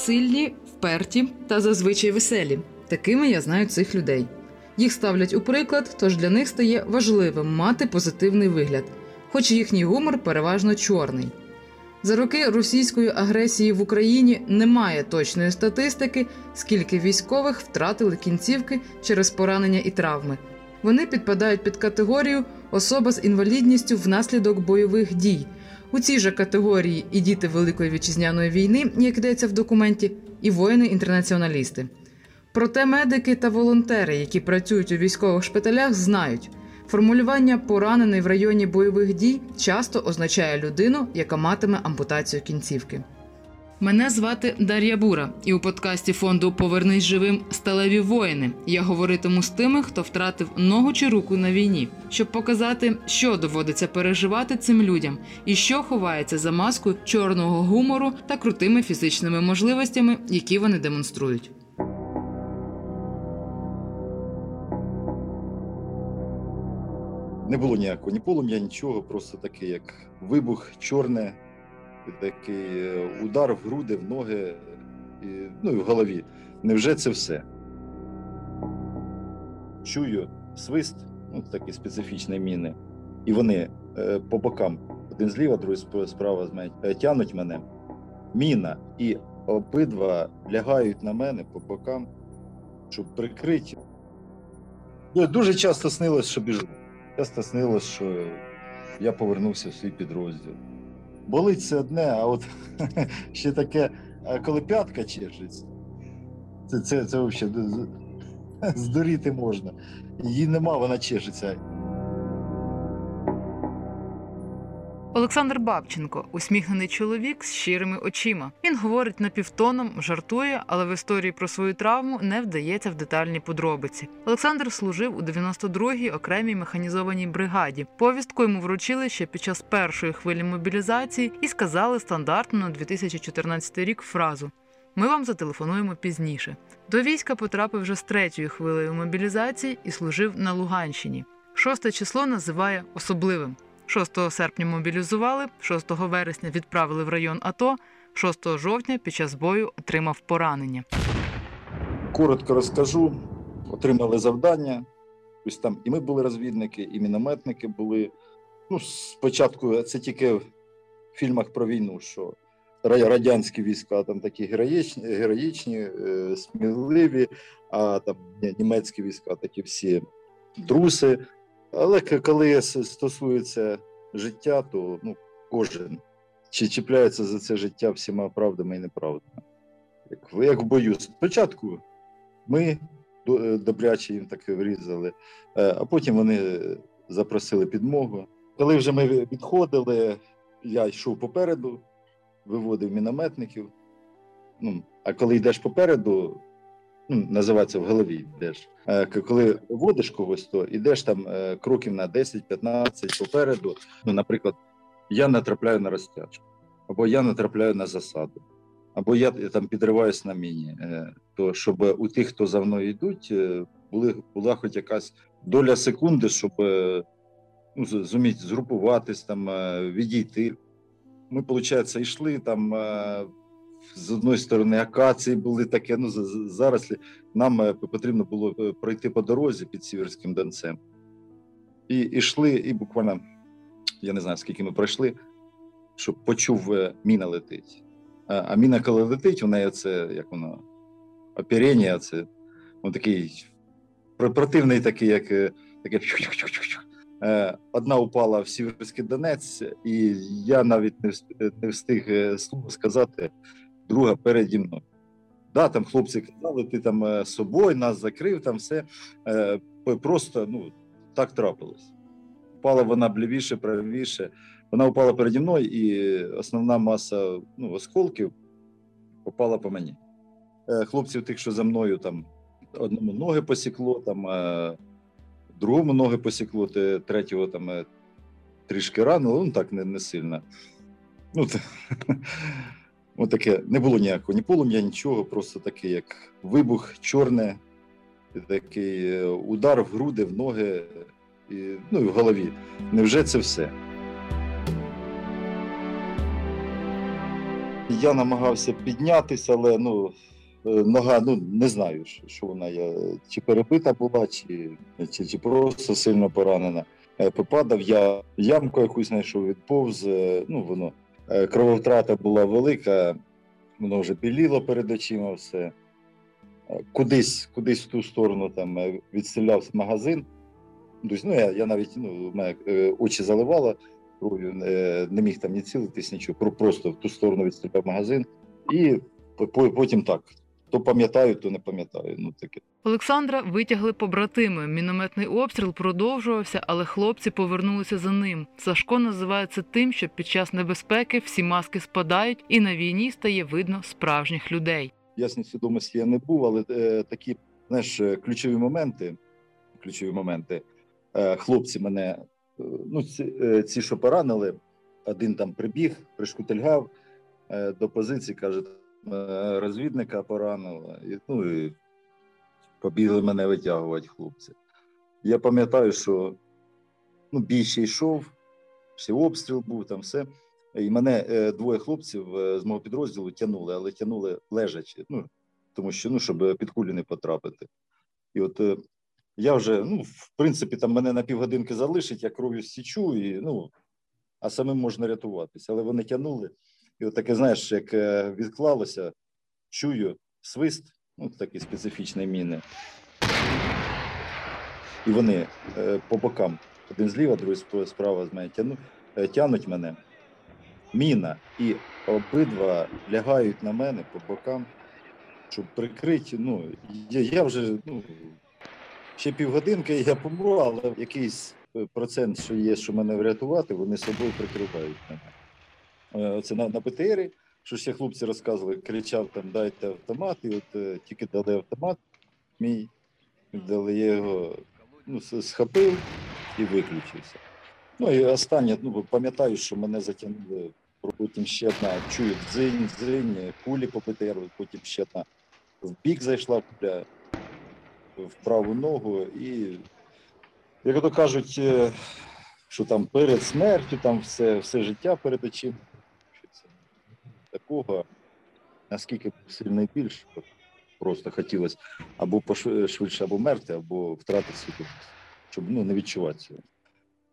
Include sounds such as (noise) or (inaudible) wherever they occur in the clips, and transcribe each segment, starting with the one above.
сильні, вперті та зазвичай веселі. Такими я знаю цих людей. Їх ставлять у приклад, тож для них стає важливим мати позитивний вигляд, хоч їхній гумор переважно чорний. За роки російської агресії в Україні немає точної статистики, скільки військових втратили кінцівки через поранення і травми. Вони підпадають під категорію особа з інвалідністю внаслідок бойових дій. У цій же категорії і діти Великої вітчизняної війни, як йдеться в документі, і воїни-інтернаціоналісти. Проте медики та волонтери, які працюють у військових шпиталях, знають, формулювання поранений в районі бойових дій часто означає людину, яка матиме ампутацію кінцівки. Мене звати Дар'я Бура, і у подкасті фонду Повернись живим сталеві воїни. Я говоритиму з тими, хто втратив ногу чи руку на війні, щоб показати, що доводиться переживати цим людям і що ховається за маскою чорного гумору та крутими фізичними можливостями, які вони демонструють. Не було ніякого ні полум'я, нічого, просто такий, як вибух, чорне, такий е, удар в груди, в ноги, ну і в голові. Невже це все? Чую свист, ну такі специфічні міни, і вони е, по бокам, один зліва, другий справа з мене, е, тянуть мене. Міна, і обидва лягають на мене по бокам, щоб прикрити. Ну, Дуже часто снилось, що біжу. Часто снилось, що я повернувся в свій підрозділ. Болить це одне, а от (laughs) ще таке, коли п'ятка чешеться, це це, це взагалі здуріти можна. Її нема, вона чешеться. Олександр Бабченко усміхнений чоловік з щирими очима. Він говорить напівтоном, жартує, але в історії про свою травму не вдається в детальні подробиці. Олександр служив у 92-й окремій механізованій бригаді. Повістку йому вручили ще під час першої хвилі мобілізації і сказали стандартну на 2014 рік фразу. Ми вам зателефонуємо пізніше. До війська потрапив вже з третьою хвилею мобілізації і служив на Луганщині. Шосте число називає особливим. 6 серпня мобілізували, 6 вересня відправили в район АТО, 6 жовтня під час бою отримав поранення. Коротко розкажу. Отримали завдання. Ось там і ми були розвідники, і мінометники були. Ну, спочатку це тільки в фільмах про війну, що радянські війська там такі героїчні, героїчні, е, сміливі, а там німецькі війська такі всі труси. Але коли стосується життя, то ну, кожен чи чіпляється за це життя всіма правдами і неправдами. Як як в бою. Спочатку ми е, добряче їм таке врізали, е, а потім вони запросили підмогу. Коли вже ми відходили, я йшов попереду, виводив мінометників. Ну, А коли йдеш попереду, ну, називається в голові йдеш. Е, коли водиш когось, то йдеш там е, кроків на 10-15 попереду. Ну, наприклад, я натрапляю на розтяжку, або я натрапляю на засаду, або я там підриваюсь на міні. Е, то щоб у тих, хто за мною йдуть, були була хоч якась доля секунди, щоб ну, зуміти згрупуватись, там відійти. Ми, виходить, йшли там з одної сторони акації були таке. Ну зараз нам е, потрібно було е, пройти по дорозі під Сіверським Донцем. І йшли, і буквально я не знаю, скільки ми пройшли, щоб почув, е, міна летить. А міна, коли летить, у неї це як воно оперення, це он такий противний, такий, як таке. Одна упала в Сіверський Донець, і я навіть не встиг слово сказати друга переді мною. Да, там хлопці казали, ти там з е, собою нас закрив, там все е, просто ну, так трапилось. Впала вона блівіше, правіше. Вона упала переді мною, і основна маса ну, осколків попала по мені. Е, хлопців тих, що за мною, там одному ноги посікло, там другому ноги посікло, третього там трішки ранило, ну так не не сильно. Ну, (laughs) Отаке не було ніякого ні полум'я, нічого, просто такий, як вибух, чорне, такий е, удар в груди, в ноги, і, ну і в голові. Невже це все? Я намагався піднятися, але ну, е, нога, ну не знаю, що- вона я, чи перебита була, чи, чи, чи просто сильно поранена. Е, Попадав, я ямку якусь знайшов, відповз. Ну, воно крововтрата була велика, воно вже біліло перед очима все. Е, Кудись, кудись в ту сторону там е, відстрілявся магазин. Тобто, ну, я, я навіть ну, мене е, очі заливало кров'ю, е, не міг там ні цілитись, нічого. Просто в ту сторону відстріляв магазин. І по- по- потім так. То пам'ятаю, то не пам'ятаю. Ну, таке. Олександра витягли побратими. Мінометний обстріл продовжувався, але хлопці повернулися за ним. Сашко називає це тим, що під час небезпеки всі маски спадають, і на війні стає видно справжніх людей. Ясної свідомості я не був, але е, такі знаєш, е, ключові моменти. Ключові моменти. Е, хлопці мене, е, ну, ці, е, ці, що поранили, один там прибіг, пришкутильгав е, до позиції, каже, розвідника поранило. І, ну, і побігли мене витягувати хлопці. Я пам'ятаю, що ну, бій ще йшов, ще обстріл був, там все. І мене е, двоє хлопців е, з мого підрозділу тягнули, але тягнули лежачи, ну, тому що, ну, щоб під кулі не потрапити. І от е, я вже, ну, в принципі, там мене на півгодинки залишить, я кров'ю стічу, і, ну, а самим можна рятуватися. Але вони тягнули. І от таке, знаєш, як е, відклалося, чую свист, ну, такі специфічні міни. І вони е, по бокам, один зліва, другий справа з мене е, тянуть мене. Міна, і обидва лягають на мене по бокам, щоб прикрити. Ну, я, я вже ну, ще півгодинки я помру, але якийсь процент, що є, що мене врятувати, вони собою прикривають мене. Е, Оце на, на БТРі, що ще хлопці розказували, кричав там дайте автомат, і от е, тільки дали автомат мій, дали його ну, схопив і виключився. Ну і останнє, ну пам'ятаю, що мене затягнули, потім ще одна, чую, дзинь, дзинь, кулі по БТРу, потім ще одна в бік зайшла куля в праву ногу, і, як то кажуть, е, що там перед смертю, там все, все життя перед очима. Такого, наскільки сильний біль, що просто хотілося або швидше, або мерти, або втратити свідомість, щоб ну, не відчувати цього.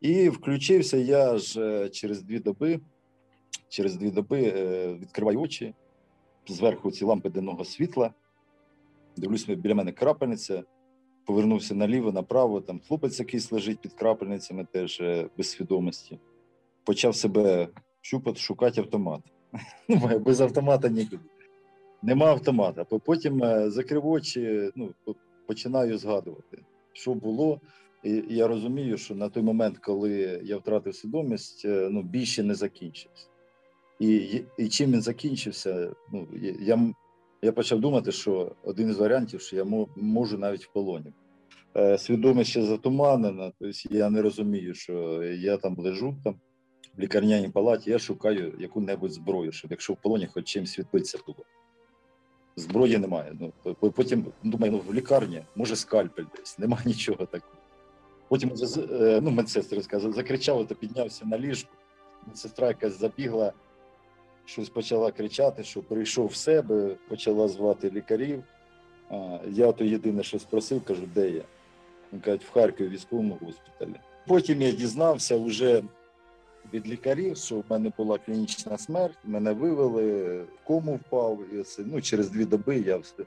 І включився я ж е, через дві доби. Через дві доби е, відкриваю очі, зверху ці лампи денного світла. Дивлюсь, біля мене крапельниця. Повернувся наліво, направо. Там хлопець якийсь лежить під крапельницями, теж е, без свідомості. Почав себе щупати, шукати автомат. (laughs) Ну, без автомата нікуди. Нема автомата. Потім е, закрив очі, ну, починаю згадувати, що було. І я розумію, що на той момент, коли я втратив свідомість, е, ну, бій ще не закінчився. І, і чим він закінчився, ну, я, я, почав думати, що один із варіантів, що я можу навіть в полоні. Е, свідомість ще затуманена, тобто я не розумію, що я там лежу там, в лікарняній палаті, я шукаю яку-небудь зброю, щоб якщо в полоні хоч чимсь світлиться було. Зброї немає. Ну, потім думаю, ну в лікарні, може, скальпель десь, немає (laughs) нічого такого. Потім е, ну, медсестри сказали, закричав, то піднявся на ліжку. Медсестра якась забігла, щось почала кричати, що прийшов в себе, почала звати лікарів. Я то єдине, що спросив, кажу, де я? Він кажуть, в Харкові військовому госпіталі. Потім я дізнався вже від лікарів, що в мене була клінічна смерть, мене вивели, кому впав. І ну, через дві доби я все.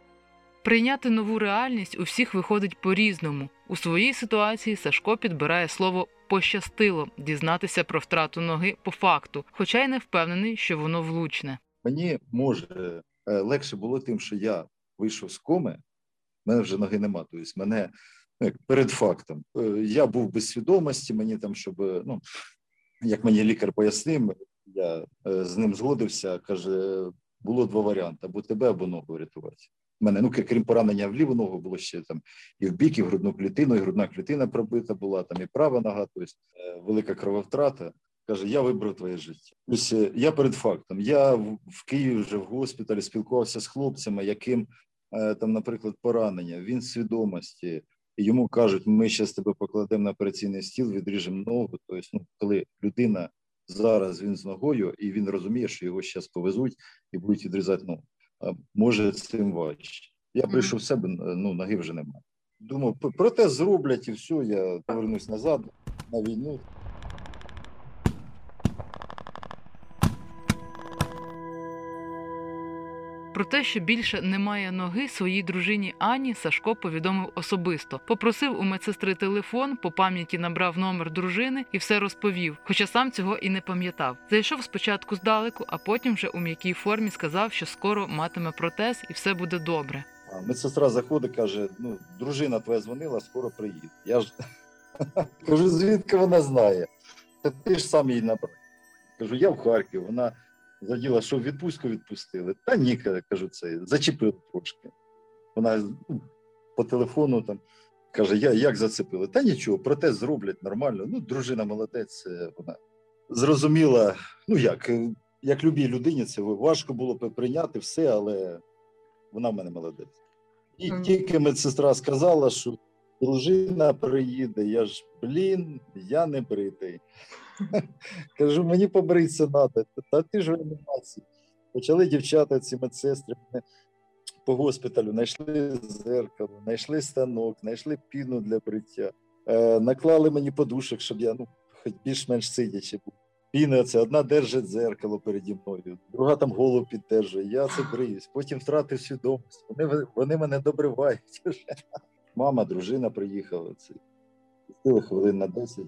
Прийняти нову реальність у всіх виходить по-різному. У своїй ситуації Сашко підбирає слово пощастило дізнатися про втрату ноги по факту, хоча й не впевнений, що воно влучне. Мені може е, легше було тим, що я вийшов з коми, в мене вже ноги нема. Тобто мене ну, перед фактом. Е, Я був без свідомості, мені там, щоб е, ну як мені лікар пояснив, я е, з ним згодився. каже: було два варіанти: або тебе, або ногу врятувати. У мене, ну крім поранення в ліву ногу, було ще там і в бік, і в грудну клітину, і грудна клітина пробита була, там і права нога, тобто велика крововтрата. Каже, я вибрав твоє життя. Тобто е, я перед фактом. Я в, Києві вже в госпіталі спілкувався з хлопцями, яким там, наприклад, поранення, він свідомості. І йому кажуть, ми ще з тебе покладемо на операційний стіл, відріжемо ногу. Тобто, ну, коли людина зараз він з ногою, і він розуміє, що його зараз повезуть і будуть відрізати ногу. Може цим важче. Я прийшов в себе, ну ноги вже немає. Думав, п- протез зроблять і все, я повернусь назад на війну. Про те, що більше немає ноги, своїй дружині Ані Сашко повідомив особисто. Попросив у медсестри телефон, по пам'яті набрав номер дружини і все розповів, хоча сам цього і не пам'ятав. Зайшов спочатку здалеку, а потім вже у м'якій формі сказав, що скоро матиме протез і все буде добре. Медсестра заходить, каже: ну, дружина твоя дзвонила, скоро приїде. Я ж (laughs) кажу, звідки вона знає? Та ти ж сам її набрав. Кажу, я в Харків. Вона заділа, що в відпустку відпустили. Та ні, кажу, це зачепили трошки. Вона ну, по телефону там каже: я як зацепили? Та нічого, протез зроблять нормально. Ну, дружина молодець, е, вона зрозуміла, ну як, е, як любій людині, це важко було б прийняти все, але вона в мене молодець. І тільки медсестра сказала, що дружина приїде. Я ж, блін, я не бритий. (laughs) Кажу, мені побритися треба. Та ти ж в реанімації. Почали дівчата, ці медсестри по госпіталю, знайшли зеркало, знайшли станок, знайшли піну для бриття, е, наклали мені подушок, щоб я ну, хоч більш-менш сидячи був. Піна це одна держить дзеркало переді мною, друга там голову піддержує. Я це бриюсь. Потім втратив свідомість. Вони, вони мене добривають. (laughs) Мама, дружина приїхала. Це хвилин на 10.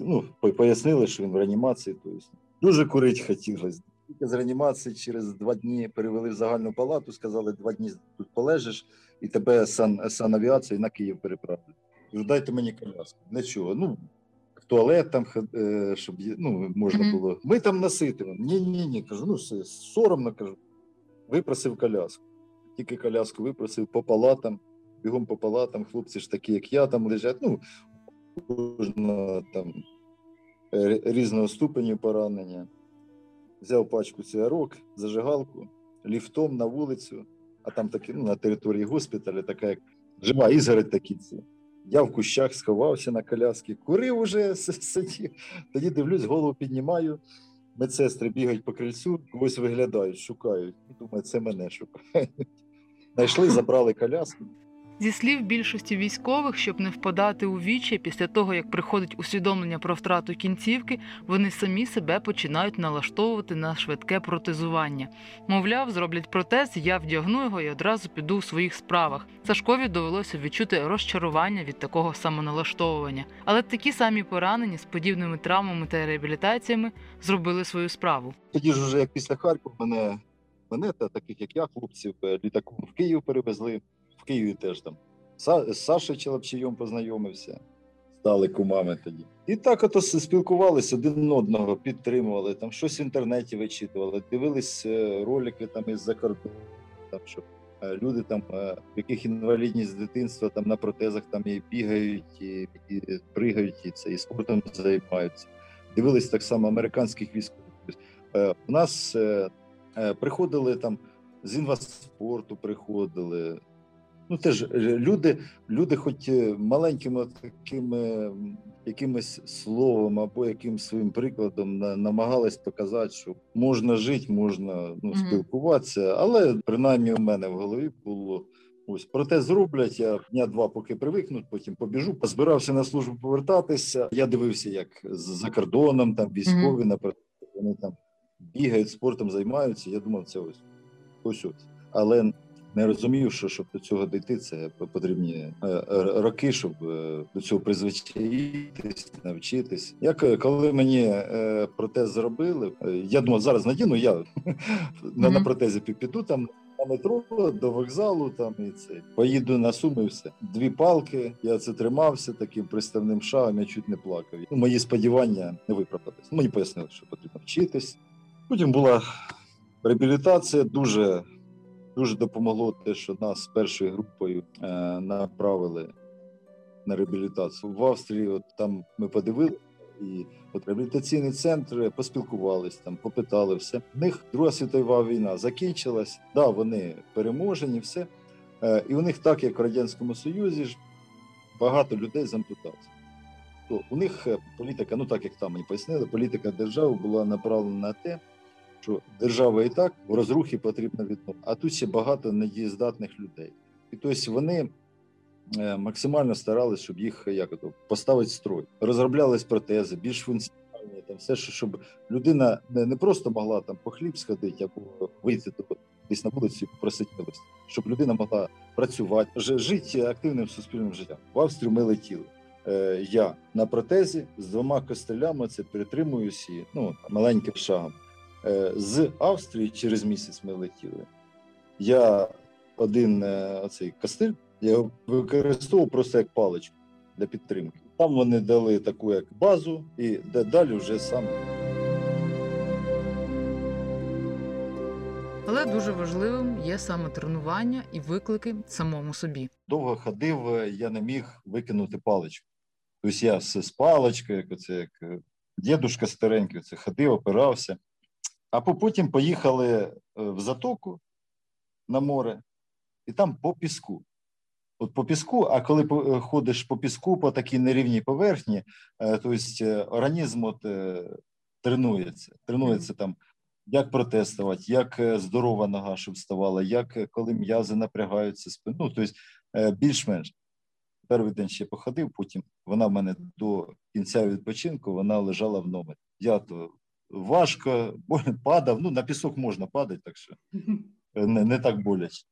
Ну, пояснили, що він в реанімації. Тобто, дуже курить хотілося. Тільки з реанімації через два дні перевели в загальну палату, сказали, два дні тут полежиш, і тебе сан, санавіацію на Київ переправлять. Дайте мені коляску. Для чого? Ну, в туалет там, е, щоб ну, можна було. Ми там наситимо. Ні, ні, ні. Кажу, ну все, соромно кажу. Випросив коляску. Тільки коляску випросив по палатам, бігом по палатам. Хлопці ж такі, як я, там лежать. Ну, кожного там е, різного ступеню поранення. Взяв пачку цигарок, зажигалку, ліфтом на вулицю, а там такі, ну, на території госпіталя, така як жива ізгородь такі. Я в кущах сховався на коляски, курив уже (laughs) сидів. Тоді дивлюсь, голову піднімаю. Медсестри бігають по крильцю, когось виглядають, шукають. Думаю, це мене шукають. Знайшли, забрали коляску. Зі слів більшості військових, щоб не впадати у вічі після того, як приходить усвідомлення про втрату кінцівки, вони самі себе починають налаштовувати на швидке протезування. Мовляв, зроблять протез, я вдягну його і одразу піду у своїх справах. Сашкові довелося відчути розчарування від такого самоналаштовування. Але такі самі поранені з подібними травмами та реабілітаціями зробили свою справу. Тоді ж, уже як після Харкова, мене, мене та таких як я, хлопців, е, літаком в Київ перевезли. Києві теж там. З Сашою Челапчієм познайомився, стали кумами тоді. І так ото спілкувалися один одного, підтримували, там щось в інтернеті вичитували, дивились е, ролики там із-за там, що е, люди там, е, в яких інвалідність з дитинства там на протезах там і бігають, і, і пригають, і це, і спортом займаються. Дивились так само американських військових. У нас приходили там з інваспорту, приходили. Ну, теж е, люди, люди, хоч е, маленькими такими якимось словом або якимсь своїм прикладом намагались показати, що можна жити, можна ну, спілкуватися, але принаймні у мене в голові було. Ось проте зроблять. Я дня два, поки привикнуть, потім побіжу. Позбирався на службу повертатися. Я дивився, як за кордоном там військові на вони там бігають, спортом займаються. Я думав, це ось ось ось. Але не розумів, що щоб до цього дійти, це потрібні е, е, роки, щоб е, до цього призвичаїтись, навчитись. Як коли мені протез зробили, я думав, зараз надіну, я (laughs) на, на протезі піду там. На метро до вокзалу там і це поїду на суми. і Все дві палки. Я це тримався таким приставним шагом. Я чуть не плакав. Ну, мої сподівання не виправдались. Мені пояснили, що потрібно вчитись. Потім була реабілітація. Дуже дуже допомогло те, що нас першою групою е, направили на реабілітацію в Австрії. От там ми подивилися. І от реабілітаційний центр поспілкувались там, попитали все. В них Друга світова війна закінчилась. Да, вони переможені, все. Е, і у них, так як в Радянському Союзі, ж багато людей з ампутацією. то у них е, політика, ну так як там мені пояснили, політика держави була направлена на те, що держава і так в розрухі потрібна відновлення, а тут ще багато недієздатних людей. І тобто вони е, максимально старалися, щоб їх як ото, поставити строй. Розроблялись протези, більш функціональні, там все, що щоб людина не, не просто могла там по хліб сходити або вийти до десь на вулиці і попросити щоб людина могла працювати, жити активним суспільним життям. В Австрію ми летіли. Е, я на протезі з двома костелями це перетримуюсь і ну, маленьким шагом. Е, з Австрії через місяць ми летіли. Я один е, оцей костиль я його використовував просто як паличку для підтримки. Там вони дали таку як базу, і далі вже сам Але дуже важливим є саме тренування і виклики самому собі. довго ходив, е, я не міг викинути паличку. Тобто я все з паличкою, як оце як дідушка старенький, це ходив, опирався. А потім поїхали е, в затоку на море, і там по піску. От по піску, а коли е, ходиш по піску по такій нерівній поверхні, е, тобто організм от, тренується. Тренується там, як протестувати, як здорова нога, щоб ставала, як коли м'язи напрягаються спину. Ну, тобто більш-менш. Перший день ще походив, потім вона в мене до кінця відпочинку вона лежала в номері. Я то важко, (laughs) падав. Ну, на пісок можна падати, так що не, не так боляче.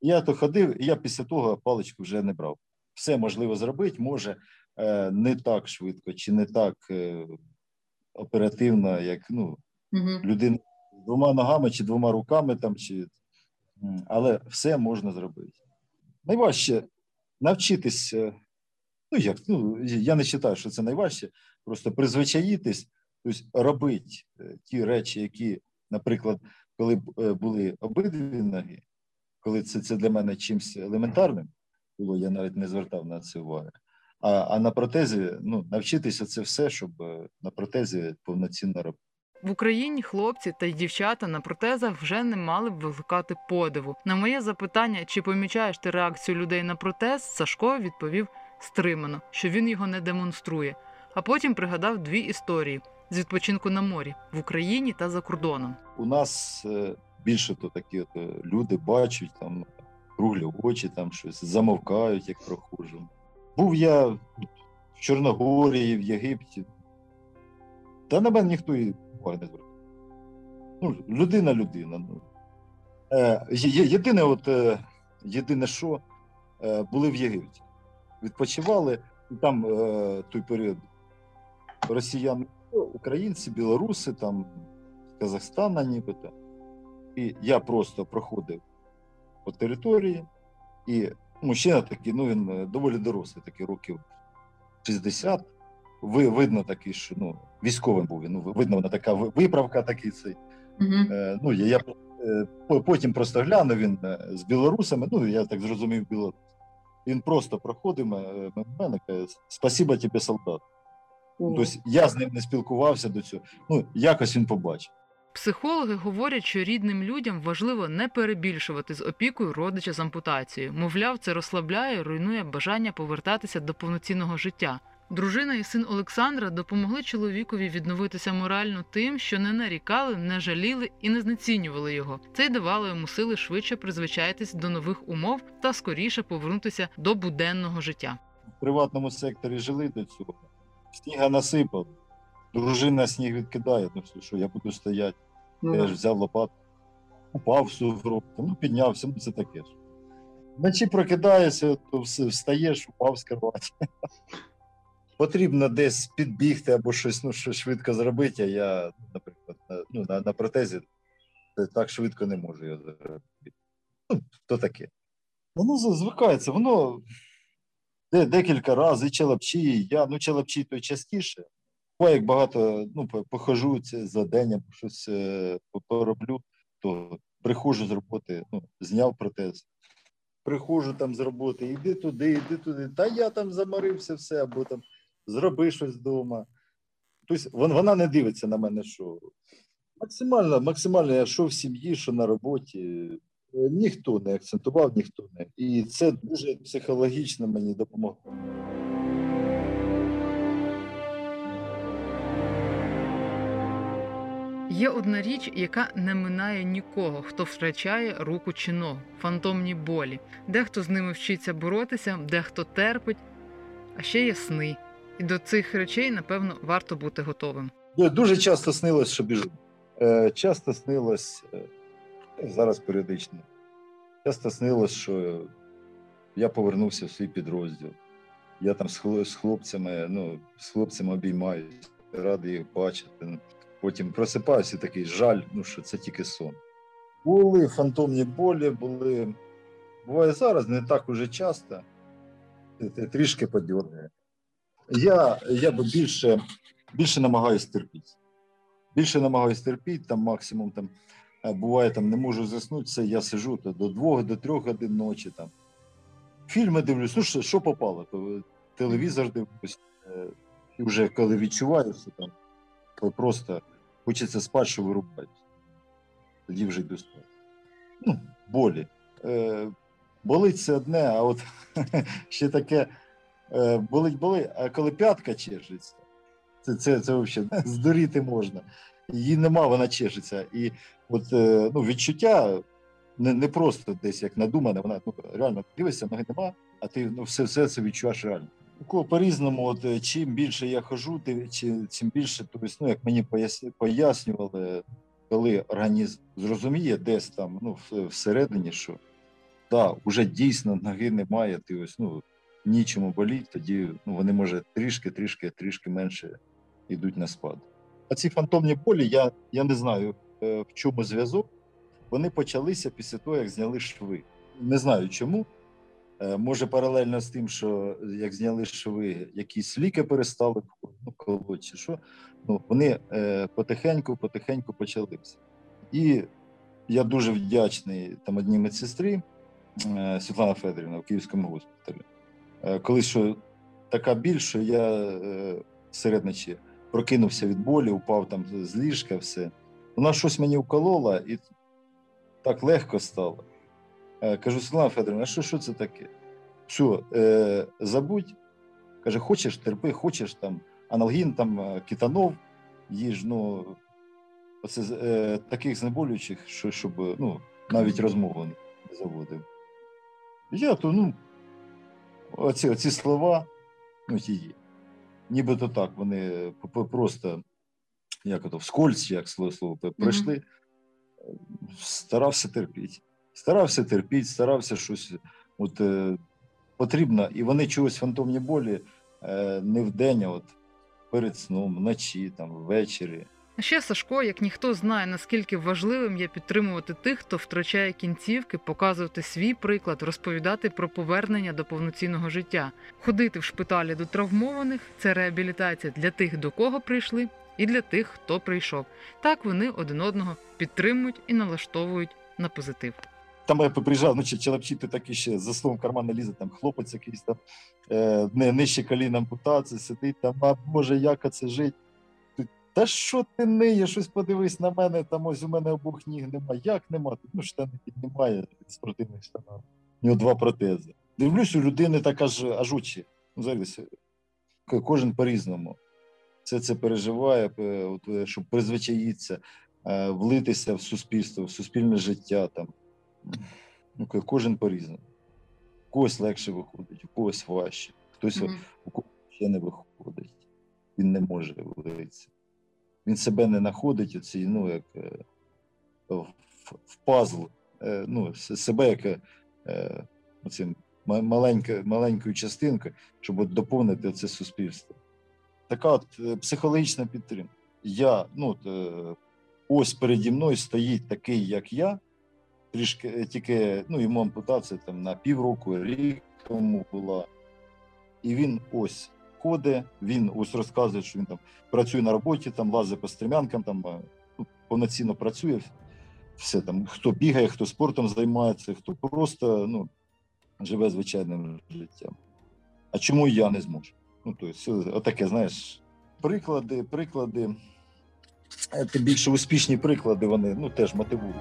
Я то ходив, і я після того паличку вже не брав. Все можливо зробити, може е, не так швидко чи не так е, оперативно, як ну, людина двома ногами чи двома руками, там, чи... але все можна зробити. Найважче навчитись, е, ну як, ну, я не вважаю, що це найважче, просто призвичаїтись, тобто робити е, ті речі, які, наприклад, коли б, е, були обидві ноги, коли це, це для мене чимось елементарним було, я навіть не звертав на це уваги. А, а на протезі ну, навчитися це все, щоб е, на протезі повноцінно робити. В Україні хлопці та й дівчата на протезах вже не мали б викликати подиву. На моє запитання, чи помічаєш ти реакцію людей на протез, Сашко відповів стримано, що він його не демонструє. А потім пригадав дві історії з відпочинку на морі в Україні та за кордоном. у нас е, більше то такі от, е, люди бачать там круглі очі, там щось замовкають, як проходжу. Був я в Чорногорії, в Єгипті. Та на мене ніхто і уваги не звертав. Ну, людина людина. Ну. Е, єдине, от, е, єдине, що е, були в Єгипті. Відпочивали, там е, той період росіяни, українці, білоруси, там з Казахстана нібито. І я просто проходив по території, і мужчина такий, ну він е, доволі дорослий, такий років 60. Ви, видно такий, що ну, військовим був він. Ну, видно, вона така виправка такий цей. Е, ну, я, я е, потім просто глянув він е, з білорусами, ну, я так зрозумів, білорус. Він просто проходив е, мене, каже, спасіба тобі, солдат. Тобто я з ним не спілкувався до цього. Ну, якось він побачив. Психологи говорять, що рідним людям важливо не перебільшувати з опікою родича з ампутацією. Мовляв, це розслабляє, руйнує бажання повертатися до повноцінного життя. Дружина і син Олександра допомогли чоловікові відновитися морально тим, що не нарікали, не жаліли і не знецінювали його. Це й давало йому сили швидше призвичаїтись до нових умов та скоріше повернутися до буденного життя. в приватному секторі жили до цього. Сніга насипав, дружина сніг відкидає. Ну що, що я буду стояти. Я ж взяв лопату, упав в сугроб, ну піднявся, ну це таке ж. Вночі прокидаєшся, то встаєш, упав з кроваті. (laughs) Потрібно десь підбігти або щось, ну, щось швидко зробити, а я, наприклад, на, ну, на, на протезі так швидко не можу його зробити. Ну, то таке. Воно звикається, воно де, декілька разів, і челепчі, і я, ну челепчі то частіше. Буває, як багато ну, похожу це за день або щось е, пороблю, то приходжу з роботи, ну, зняв протез. Приходжу там з роботи, іди туди, іди туди. Та я там заморився все, або там зроби щось вдома. Тобто вона не дивиться на мене, що максимально, максимально я що в сім'ї, що на роботі ніхто не акцентував, ніхто не. І це дуже психологічно мені допомогло. Є одна річ, яка не минає нікого, хто втрачає руку чи ногу, фантомні болі. Дехто з ними вчиться боротися, дехто терпить, а ще є сни. І до цих речей, напевно, варто бути готовим. Дуже часто снилось, що біжу. Е, часто снилось. Е, зараз періодично. Часто снилось, що я повернувся в свій підрозділ. Я там з хлопцями, ну, з хлопцями обіймаюсь, радий їх бачити. Потім просипаюся такий жаль, ну що це тільки сон. Були фантомні болі, були. Буває зараз, не так уже часто. Трішки подьоргає. Я, я би більше більше намагаюся терпіти. Більше намагаюся терпіти, там максимум там буває, там не можу заснути, це я сижу то до двох, до трьох годин ночі. Там. Фільми дивлюсь, ну що, що попало, то телевізор дивлюсь, е, і вже коли відчуваю, що там то просто хочеться спати, що вирубають. Тоді вже йду спати. Ну, болі. Е, болить це одне, а от (laughs) ще таке е, болить, болить, а коли п'ятка чешеться, це, це, це взагалі (laughs) здуріти можна. Її нема, вона чешеться. І от е, ну, відчуття не, не просто десь як надумане, вона ну, реально дивишся, ноги нема, а ти ну, все, все це відчуваєш реально. По-різному, от е, чим більше я хожу, ти, чи, чим більше, тобто, ну, як мені пояснювали, коли організм зрозуміє десь там, ну, всередині, що да, вже дійсно ноги немає, ти ось, ну, нічому боліть, тоді ну, вони, може, трішки, трішки, трішки менше йдуть на спад. А ці фантомні болі, я, я не знаю, в чому зв'язок. Вони почалися після того, як зняли шви. Не знаю чому. Е, Може, паралельно з тим, що як зняли шви, якісь ліки перестали ну, колоть чи що. Ну, вони е, потихеньку, потихеньку почалися. І я дуже вдячний там одній медсестрі е, Світлана Федорівна в Київському госпіталі. Е, коли що така біль, що я е, серед ночі прокинувся від болі, упав там з ліжка, все. Вона щось мені вколола і так легко стало. Е, кажу, Світлана Федорівна, а що, що це таке? Все, е, забудь. Каже, хочеш, терпи, хочеш там аналгін, там е, кетанов, їж, ну, оце, е, таких знеболюючих, що, щоб е, ну, навіть розмову не заводив. Я то, ну, оці, оці слова, ну, ті, нібито так, вони просто, як ото, вскользь, як слово, пройшли, старався терпіти. Старався терпіти, старався щось. От, е, потрібно, і вони чогось фантомні болі е, не вдень, а от перед сном, вночі, там, ввечері. А ще Сашко, як ніхто знає, наскільки важливим є підтримувати тих, хто втрачає кінцівки, показувати свій приклад, розповідати про повернення до повноцінного життя, ходити в шпиталі до травмованих це реабілітація для тих, до кого прийшли, і для тих, хто прийшов. Так вони один одного підтримують і налаштовують на позитив. Там я приїжджав, ну, челапчити такі ще за словом карман лізе, там хлопець якийсь там е, не, нижче коліна ампутації, сидить там, а Боже, як це жить? Та що ти ниє, щось подивись на мене, там ось у мене обох ніг нема. Як нема? Ну, штани піднімає спортивних штанів. У нього два протези. Дивлюсь, у людини так аж, аж очі. Ну, зараз, кожен по-різному. Це це переживає, е, от, е, щоб призвичаїться, е, влитися в суспільство, в суспільне життя. Там. Ну, кожен по-різному. У когось легше виходить, у когось важче, хтось у когось ще не виходить. Він не може влитися. Він себе не знаходить оці, ну, як в, в пазл, ну, себе як оцим ма- маленькою частинкою, щоб от доповнити це суспільство. Така от е, психологічна підтримка. Я, ну, е, ось переді мною стоїть такий, як я, трішки е, тільки ну, йому ампутація там на півроку, рік тому була. І він ось ходить, він ось розказує, що він там працює на роботі, там лазить по стрімянкам, там ну, повноцінно працює. Все там, хто бігає, хто спортом займається, хто просто ну, живе звичайним життям. А чому я не зможу? Ну, тобто, отаке, знаєш, приклади, приклади, е, більше успішні приклади, вони ну, теж мотивують.